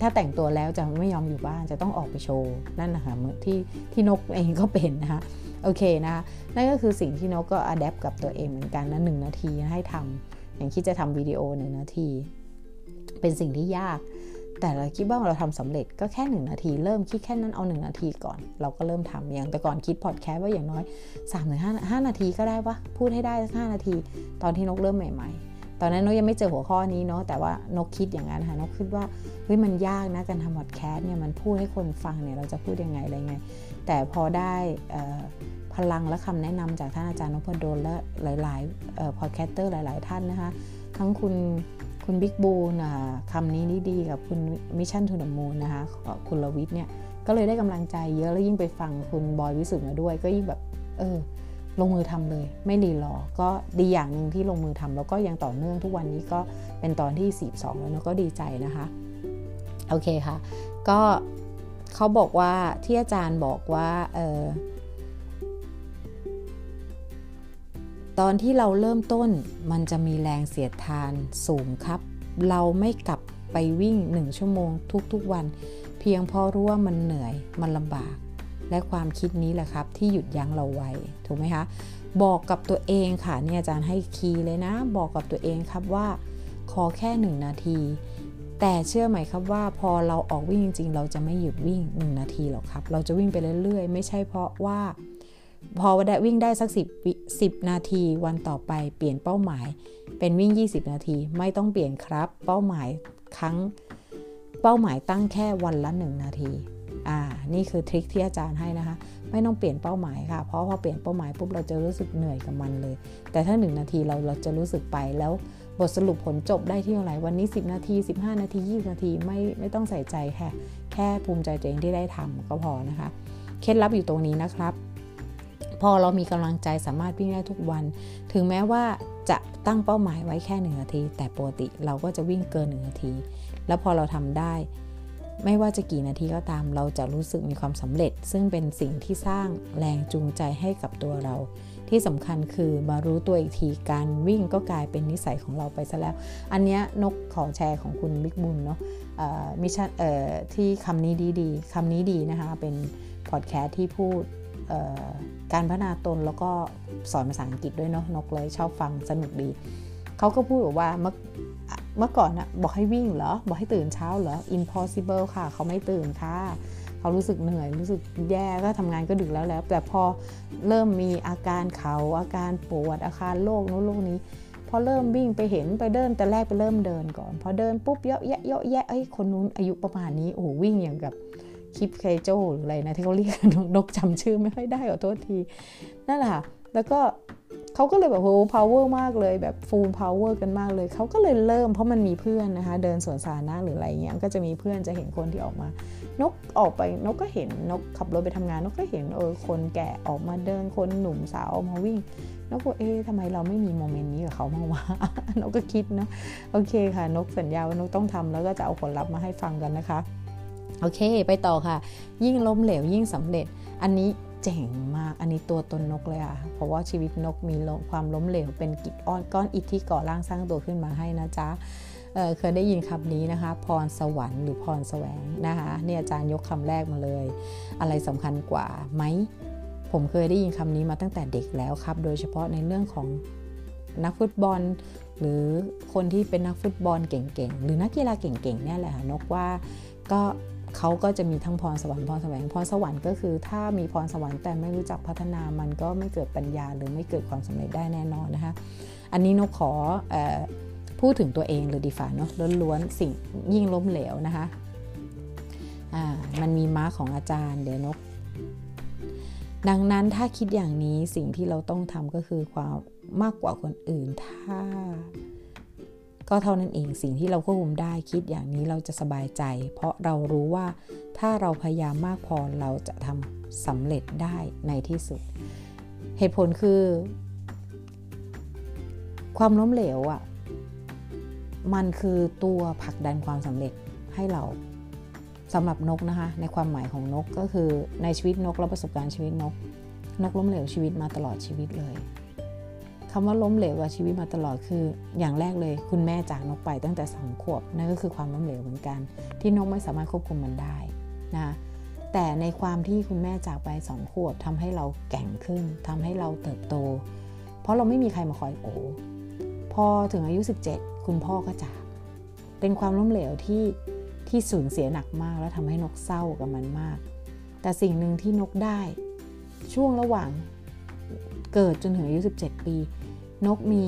Speaker 1: ถ้าแต่งตัวแล้วจะไม่ยอมอยู่บ้านจะต้องออกไปโชว์นั่นนะคะที่ที่นกเองก็เป็นนะคะโอเคนะคะนั่นก็คือสิ่งที่นกก็ adapt กับตัวเองเหมือนกันนะหนึ่งนาทีให้ทำอย่างคิดจะทำวิดีโอหนึ่งนาที เป็นสิ่งที่ยาก แต่เราคิดว่าเราทำสำเร็จก็แค่หนึ่งนาที เริ่มคิดแค่นั้นเอาหนึ่งนาทีก่อน เราก็เริ่มทำอย่างแต่ก่อนคิดพอดแคสต์ว่าอย่างน้อยสามถึงห้าห้านาทีก็ได้วะพูดให้ได้สักห้านาที ตอนที่นกเริ่มใหม่ ๆ ตอนนั้นนกยังไม่เจอหัวข้อนี้เนาะแต่ว่านกคิดอย่างนั้นค่ะนกคิดว่าเฮ้ยมันยากนะการทำพอดแคสต์เนี่ยมันพูดให้คนฟังเนี่ยเราจะพูดยังไงอะไรไง แต่พอได้พลังและคำแนะนำจากท่านอาจารย์นพดลและหลายๆ podcaster หลาย ๆ ท่านนะคะทั้งคุณ คุณบิ๊กบูนคำนี้นี่ดีกับคุณ Mission To The Moon นะคะคุณลวิทย์เนี่ยก็เลยได้กำลังใจเยอะแล้วยิ่งไปฟังคุณบอยวิสุทธ์มาด้วย ก็ยิ่งแบบเออลงมือทำเลย ไม่รีรอก็ดีอย่างหนึ่งที่ลงมือทำแล้วก็ยังต่อเนื่องทุกวันนี้ก็เป็นตอนที่ 42 แล้วนะก็ดีใจนะคะโอเคค่ะ ก็เขาบอกว่าที่อาจารย์บอกว่าเออ ตอนที่เราเริ่มต้นมันจะมีแรงเสียดทานสูงครับ เราไม่กลับไปวิ่งหนึ่งชั่วโมงทุกๆวัน เพียงเพราะรู้ว่ามันเหนื่อยมันลำบาก และความคิดนี้แหละครับ ที่หยุดยั้งเราไว้ถูกไหมคะบอกกับตัวเองค่ะเนี่ยอาจารย์ให้คีย์เลยนะ บอกกับตัวเองครับว่า ขอแค่หนึ่งนาที แต่เชื่อไหมครับว่าพอเราออกวิ่งจริง ๆ เราจะไม่หยุดวิ่ง 1 นาทีหรอกครับ เราจะวิ่งไปเรื่อยๆ ไม่ใช่เพราะว่า พอวัดได้วิ่งได้สัก 10 10 นาทีวันต่อไปเปลี่ยนเป้าหมาย เป็นวิ่ง 20 นาทีไม่ต้องเปลี่ยนครับ เป้าหมายครั้งเป้าหมายตั้งแค่วันละ 1 นาทีอ่านี่คือทริคที่อาจารย์ให้นะคะ ไม่ต้องเปลี่ยนเป้าหมายค่ะ เพราะพอเปลี่ยนเป้าหมายปุ๊บเราจะรู้สึกเหนื่อยกับมันเลย แต่ถ้า 1 นาทีเราเราจะรู้สึกไปแล้วบทสรุปผลจบได้ที่เท่าไหร่วันนี้ 10 นาที 15 นาที 20 นาทีไม่ไม่ต้องใส่ใจแค่แค่ภูมิใจตัวเองที่ได้ทำก็พอนะคะ เคล็ดลับอยู่ตรงนี้นะครับ พอเรามีกำลังใจสามารถวิ่งได้ทุกวัน ถึงแม้ว่าจะตั้งเป้าหมายไว้แค่หนึ่งนาที แต่ปกติเราก็จะวิ่งเกินหนึ่งนาที แล้วพอเราทำได้ ไม่ว่าจะกี่นาทีก็ตาม เราจะรู้สึกมีความสำเร็จ ซึ่งเป็นสิ่งที่สร้างแรงจูงใจให้กับตัวเรา ที่สำคัญคือมารู้ตัวอีกทีการวิ่งก็กลายเป็นนิสัยของเราไปซะแล้ว อันนี้นกขอแชร์ของคุณบิ๊กบุญเนาะMission ที่คำนี้ดีๆคำนี้ดีนะคะเป็นพอดแคสต์ที่พูด การพัฒนาตนแล้วก็สอนภาษาอังกฤษด้วยเนาะนกเลยชอบฟังสนุกดี เขาก็พูดว่าเมื่อเมื่อก่อนอะบอกให้วิ่งเหรอ บอกให้ตื่นเช้าเหรอ impossible ค่ะ เขาไม่ตื่นค่ะ เขารู้สึกเหนื่อย รู้สึกแย่ก็ทำงานก็ดึกแล้วแล้ว แต่พอเริ่มมีอาการเขาอาการปวดอาการโรคนู้นโรคนี้พอเริ่มวิ่งไปเห็นไปเดินแต่แรกไปเริ่มเดินก่อน พอเดินปุ๊บเยอะแยะเยอะแยะเอ้ยคนนู้นอายุประมาณนี้โอ้วิ่งอย่างกับ คลิปเคโจหรืออะไรนะที่เขาเรียกนกจำชื่อไม่ค่อยได้ขอโทษที นั่นแหละค่ะแล้วก็เขาก็เลยแบบโห power มากเลยแบบ full power กันมากเลย เขาก็เลยเริ่มเพราะมันมีเพื่อนนะคะ เดินสวนสาธารณะหรืออะไรเงี้ยก็จะมีเพื่อนจะเห็นคนที่ออกมา นกออกไปนกก็เห็นนกขับรถไปทำงานนกก็เห็นเออคนแก่ออกมาเดินคนหนุ่มสาวออกมาวิ่งนกก็เอ๊ะทำไมเราไม่มีโมเมนต์นี้กับเขาบ้างวะนกก็คิดเนาะโอเคค่ะ นกสัญญาว่านกต้องทำแล้วก็จะเอาผลลัพธ์มาให้ฟังกันนะคะ โอเค ไปต่อค่ะ ยิ่งล้มเหลวยิ่งสำเร็จ อันนี้เจ๋งมาก อันนี้ตัวตนนกเลยอะเพราะว่าชีวิตนกมีความล้มเหลวเป็นกิจอ้อนก้อนอิฐที่ก่อร่างสร้างตัวขึ้นมาให้นะจ๊ะเเคยได้ยินคำนี้นะคะ พรสวรรค์หรือพรแสวงนะคะเนี่ยอาจารย์ยกคำแรกมาเลย อะไรสำคัญกว่าไหม ผมเคยได้ยินคำนี้มาตั้งแต่เด็กแล้วครับ โดยเฉพาะในเรื่องของนักฟุตบอล หรือคนที่เป็นนักฟุตบอลเก่งๆ หรือนักกีฬาเก่งๆเนี่ยแหละนกว่าก็ เขาก็จะมีทั้งพรสวรรค์พรแสวงพรสวรรค์ก็คือ ถ้ามีพรสวรรค์แต่ไม่รู้จักพัฒนามันก็ไม่เกิดปัญญาหรือไม่เกิดความสำเร็จได้แน่นอนนะคะ อันนี้นกขออพูดถึงตัวเองเลยดีฝ่าเนาะล้วนๆสิ่งยิ่งล้มเหลวนะคะมันมีม้าของอาจารย์เดี๋ยวนก ดังนั้นถ้าคิดอย่างนี้สิ่งที่เราต้องทำก็คือความมากกว่าคนอื่นถ้า ก็เท่านั้นเองสิ่งที่เราควบคุมได้คิดอย่างนี้เราจะสบายใจ เพราะเรารู้ว่าถ้าเราพยายามมากพอเราจะทำสำเร็จได้ในที่สุด เหตุผลคือ ความล้มเหลวอะ่ะมันคือตัวผลักดันความสำเร็จให้เราสำหรับนกนะคะ ในความหมายของนกก็คือในชีวิตนกและประสบการณ์ชีวิตนก นกล้มเหลวชีวิตมาตลอดชีวิตเลย คำว่าล้มเหลวกับชีวิตมาตลอดคือ อย่างแรกเลย คุณแม่จากนกไปตั้งแต่สองขวบนั่นก็คือความล้มเหลวเหมือนกัน ที่นกไม่สามารถควบคุมมันได้นะแต่ในความที่คุณแม่จากไปสองขวบทำให้เราแก่งขึ้นทำให้เราเติบโต เพราะเราไม่มีใครมาคอยโอ้พอถึงอายุ 17 คุณพ่อก็จาก เป็นความล้มเหลวที่ที่สูญเสียหนักมาก แล้วทำให้นกเศร้ากับมันมาก แต่สิ่งหนึ่งที่นกได้ ช่วงระหว่างเกิดจนถึงอายุ 17 ปี นกมี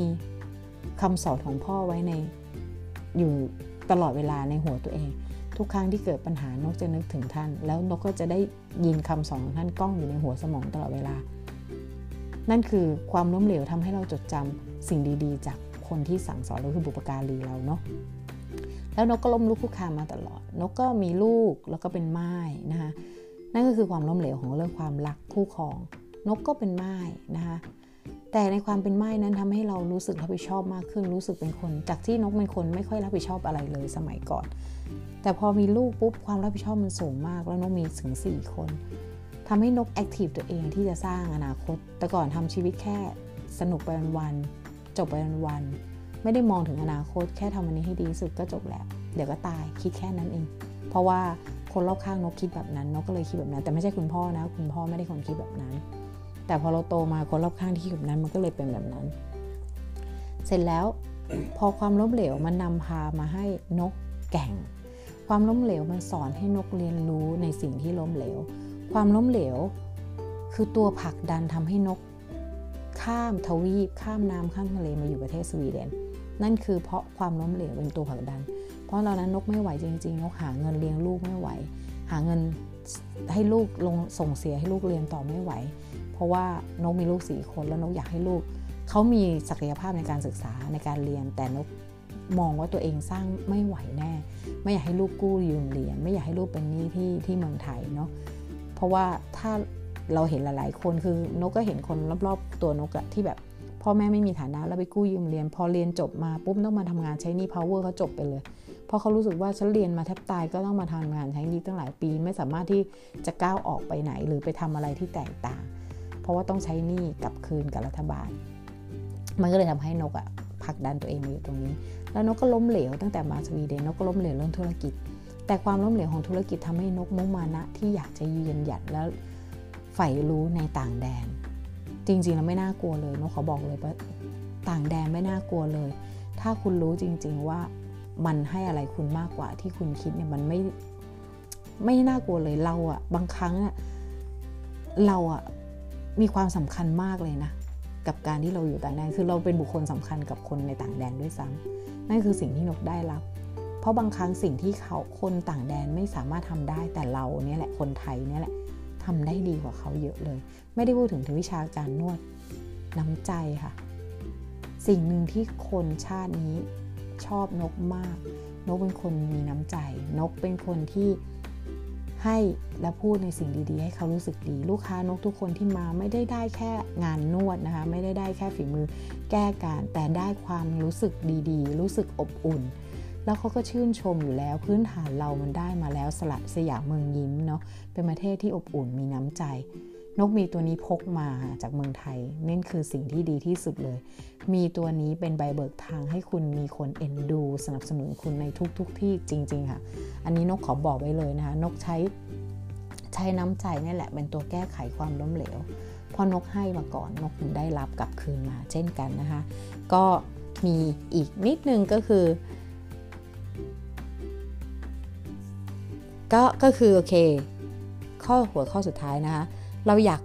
Speaker 1: คำสอนของพ่อไว้ในอยู่ตลอดเวลาในหัวตัวเอง ทุกครั้งที่เกิดปัญหานกจะนึกถึงท่าน แล้วนกก็จะได้ยินคำสอนของท่านก้องอยู่ในหัวสมองตลอดเวลา นั่นคือความล้มเหลวทำให้เราจดจำสิ่งดีๆ จากคนที่สั่งสอนเราคือบุปการีเราเนาะแล้วนกก็ล้มลุกคุกคามมาตลอด นกก็มีลูกแล้วก็เป็นไม้นะคะนั่นก็คือความล้มเหลวของเรื่องความรักคู่ครอง นกก็เป็นไม้นะคะ แต่ในความเป็นไม้นั้นทำให้เรารู้สึกรับผิดชอบมากขึ้น รู้สึกเป็นคน จากที่นกเป็นคนไม่ค่อยรับผิดชอบอะไรเลยสมัยก่อน แต่พอมีลูกปุ๊บความรับผิดชอบมันสูงมาก แล้วนกมีถึง 4 คนทำให้นกแอคทีฟตัวเองที่จะสร้างอนาคต แต่ก่อนทำชีวิตแค่สนุกไปวันๆจบไปวันๆไม่ได้มองถึงอนาคต แค่ทำวันนี้ให้ดีสุดก็จบแล้ว เดี๋ยวก็ตายคิดแค่นั้นเอง เพราะว่าคนรอบข้างนกคิดแบบนั้นนกก็เลยคิดแบบนั้น แต่ไม่ใช่คุณพ่อนะ คุณพ่อไม่ได้คนคิดแบบนั้น แต่พอเราโตมาคนรอบข้างที่คิดแบบนั้นมันก็เลยเป็นแบบนั้น เสร็จแล้วพอความล้มเหลวมันนำพามาให้นกแก่ง ความล้มเหลวมันสอนให้นกเรียนรู้ในสิ่งที่ล้มเหลว ความล้มเหลว คือตัวผลักดันทำให้นก ข้ามทวีปข้ามน้ำข้ามทะเลมาอยู่ประเทศสวีเดน นั่นคือเพราะความล้มเหลวเป็นตัวผลักดัน เพราะตอนนั้นนกไม่ไหวจริงๆ นกหาเงินเลี้ยงลูกไม่ไหว หาเงิน ให้ลูกลงส่งเสียให้ลูกเรียนต่อไม่ไหว เพราะว่านกมีลูกสี่คนแล้วนกอยากให้ลูกเขามีศักยภาพในการศึกษาในการเรียน แต่นกมองว่าตัวเองสร้างไม่ไหวแน่ ไม่อยากให้ลูกกู้ยืมเรียนไม่อยากให้ลูกเป็นหนี้ที่ที่เมืองไทยเนาะเพราะว่าถ้าเราเห็นหลาย ๆ คนคือนกก็เห็นคนรอบ ๆ ตัวนกอะที่แบบพ่อแม่ไม่มีฐานะแล้วไปกู้ยืมเรียน พอเรียนจบมาปุ๊บต้องมาทำงานใช้นี่ power เขาจบไปเลย พราะเขารู้สึกว่าฉันเรียนมาแทบตายก็ต้องมาทำงานใช้นี้ตั้งหลายปี ไม่สามารถที่จะก้าวออกไปไหน หรือไปทำอะไรที่แตกต่าง เพราะว่าต้องใช้หนี้กลับคืนกับรัฐบาล มันก็เลยทำให้นกอะผลักดันตัวเองมาอยู่ตรงนี้ แล้วนกก็ล้มเหลวตั้งแต่มาสวีเดนนกก็ล้มเหลวเรื่องธุรกิจ แต่ความล้มเหลวของธุรกิจทำให้นกมุ่งมานะที่อยากจะยืนหยัดแล้วใฝ่รู้ในต่างแดน จริงๆแล้วไม่น่ากลัวเลยนกขอบอกเลยว่าต่างแดนไม่น่ากลัวเลย ถ้าคุณรู้จริง ๆว่า มันให้อะไรคุณมากกว่าที่คุณคิดเนี่ยมันไม่ไม่น่ากลัวเลยเราอะบางครั้งอะเราอะมีความสำคัญมากเลยนะ กับการที่เราอยู่ต่างแดนคือเราเป็นบุคคลสำคัญกับคนในต่างแดนด้วยซ้ำนั่นคือสิ่งที่นกได้รับ เพราะบางครั้งสิ่งที่เขาคนต่างแดนไม่สามารถทำได้แต่เราเนี่ยแหละคนไทยเนี่ยแหละทำได้ดีกว่าเขาเยอะเลย ไม่ได้พูดถึงถึงวิชาการนวดน้ำใจค่ะ สิ่งหนึ่งที่คนชาตินี้ ชอบนกมาก นกเป็นคนมีน้ำใจ นกเป็นคนที่ให้และพูดในสิ่งดีๆ ให้เขารู้สึกดี ลูกค้านกทุกคนที่มาไม่ได้ได้แค่งานนวดนะคะ ไม่ได้ได้แค่ฝีมือแก้การ แต่ได้ความรู้สึกดีๆ รู้สึกอบอุ่น แล้วเขาก็ชื่นชมอยู่แล้วพื้นฐานเรามันได้มาแล้วสละสยามเมืองยิ้มเนาะเป็นประเทศที่อบอุ่นมีน้ำใจ นกมีตัวนี้พกมาจากเมืองไทยนั่นคือสิ่งที่ดีที่สุดเลย มีตัวนี้เป็นใบเบิกทางให้คุณมีคนเอ็นดู สนับสนุนคุณในทุกๆทที่จริง ๆ ค่ะ อันนี้นกขอบอกไว้เลยนะคะ นกใช้ใช้น้ำใจนี่แหละเป็นตัวแก้ไขความล้มเหลวพอนกให้มาก่อนนกถึงได้รับกลับคืนมาเช่นกันนะคะ ก็มีอีกนิดนึงก็คือก็ก็คือโอเค ข้อหัวข้อสุดท้ายนะคะ เราอยาก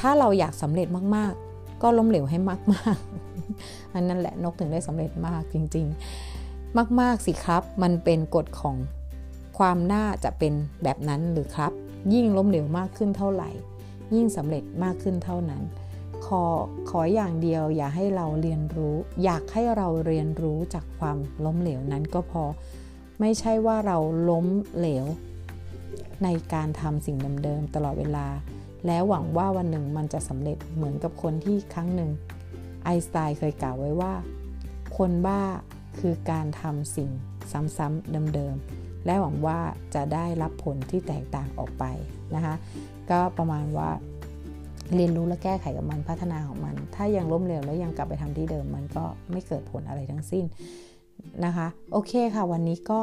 Speaker 1: ถ้าเราอยากสำเร็จมากๆ ก็ล้มเหลวให้มากๆ อันนั้นแหละนกถึงได้สำเร็จมากจริง ๆ มากๆสิครับ มันเป็นกฎของความน่าจะเป็นแบบนั้นหรือครับ ยิ่งล้มเหลวมากขึ้นเท่าไหร่ ยิ่งสำเร็จมากขึ้นเท่านั้น ขอขออย่างเดียวอย่าให้เราเรียนรู้ อยากให้เราเรียนรู้จากความล้มเหลวนั้นก็พอ ไม่ใช่ว่าเราล้มเหลวในการทำสิ่งเดิมๆตลอดเวลา แล้วหวังว่าวันหนึ่งมันจะสำเร็จเหมือนกับคนที่ครั้งหนึ่ง ไอสไตน์เคยกล่าวไว้ว่า คนบ้าคือการทำสิ่งซ้ำๆเดิมๆ และหวังว่าจะได้รับผลที่แตกต่างออกไปนะคะก็ประมาณว่าเรียนรู้และแก้ไขกับมันพัฒนาของมัน ถ้ายังล้มเหลวแล้วยังกลับไปทำที่เดิม มันก็ไม่เกิดผลอะไรทั้งสิ้น นะคะ โอเคค่ะ วันนี้ก็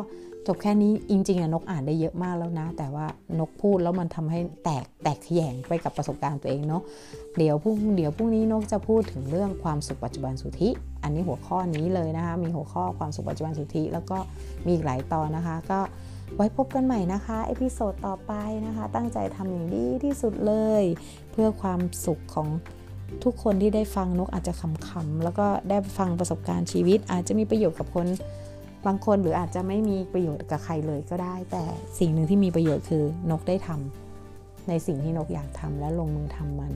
Speaker 1: จบแค่นี้จริงๆอะนกอ่านได้เยอะมากแล้วนะ แต่ว่านกพูดแล้วมันทำให้แตกแตกแยงไปกับประสบการณ์ตัวเองเนาะเดี๋ยวพรุ่งเดี๋ยวพรุ่งนี้นกจะพูดถึงเรื่องความสุขปัจจุบันสุทธิ อันนี้หัวข้อนี้เลยนะคะ มีหัวข้อความสุขปัจจุบันสุทธิ แล้วก็มีอีกหลายตอนนะคะ ก็ไว้พบกันใหม่นะคะเอพิโซดต่อไปนะคะ ตั้งใจทำอย่างดีที่สุดเลย เพื่อความสุขของ ทุกคนที่ได้ฟังนกอาจจะขำๆแล้วก็ได้ฟังประสบการณ์ชีวิต อาจจะมีประโยชน์กับคนบางคนหรืออาจจะไม่มีประโยชน์กับใครเลยก็ได้ แต่สิ่งหนึ่งที่มีประโยชน์คือนกได้ทำในสิ่งที่นกอยากทำและลงมือทำมัน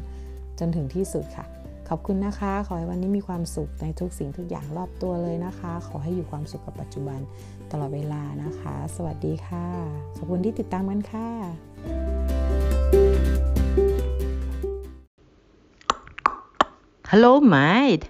Speaker 1: จนถึงที่สุดค่ะ ขอบคุณนะคะ ขอให้วันนี้มีความสุขในทุกสิ่งทุกอย่างรอบตัวเลยนะคะ ขอให้อยู่ความสุขกับปัจจุบันตลอดเวลานะคะ สวัสดีค่ะ ขอบคุณที่ติดตามกันค่ะ
Speaker 2: Hello, mate.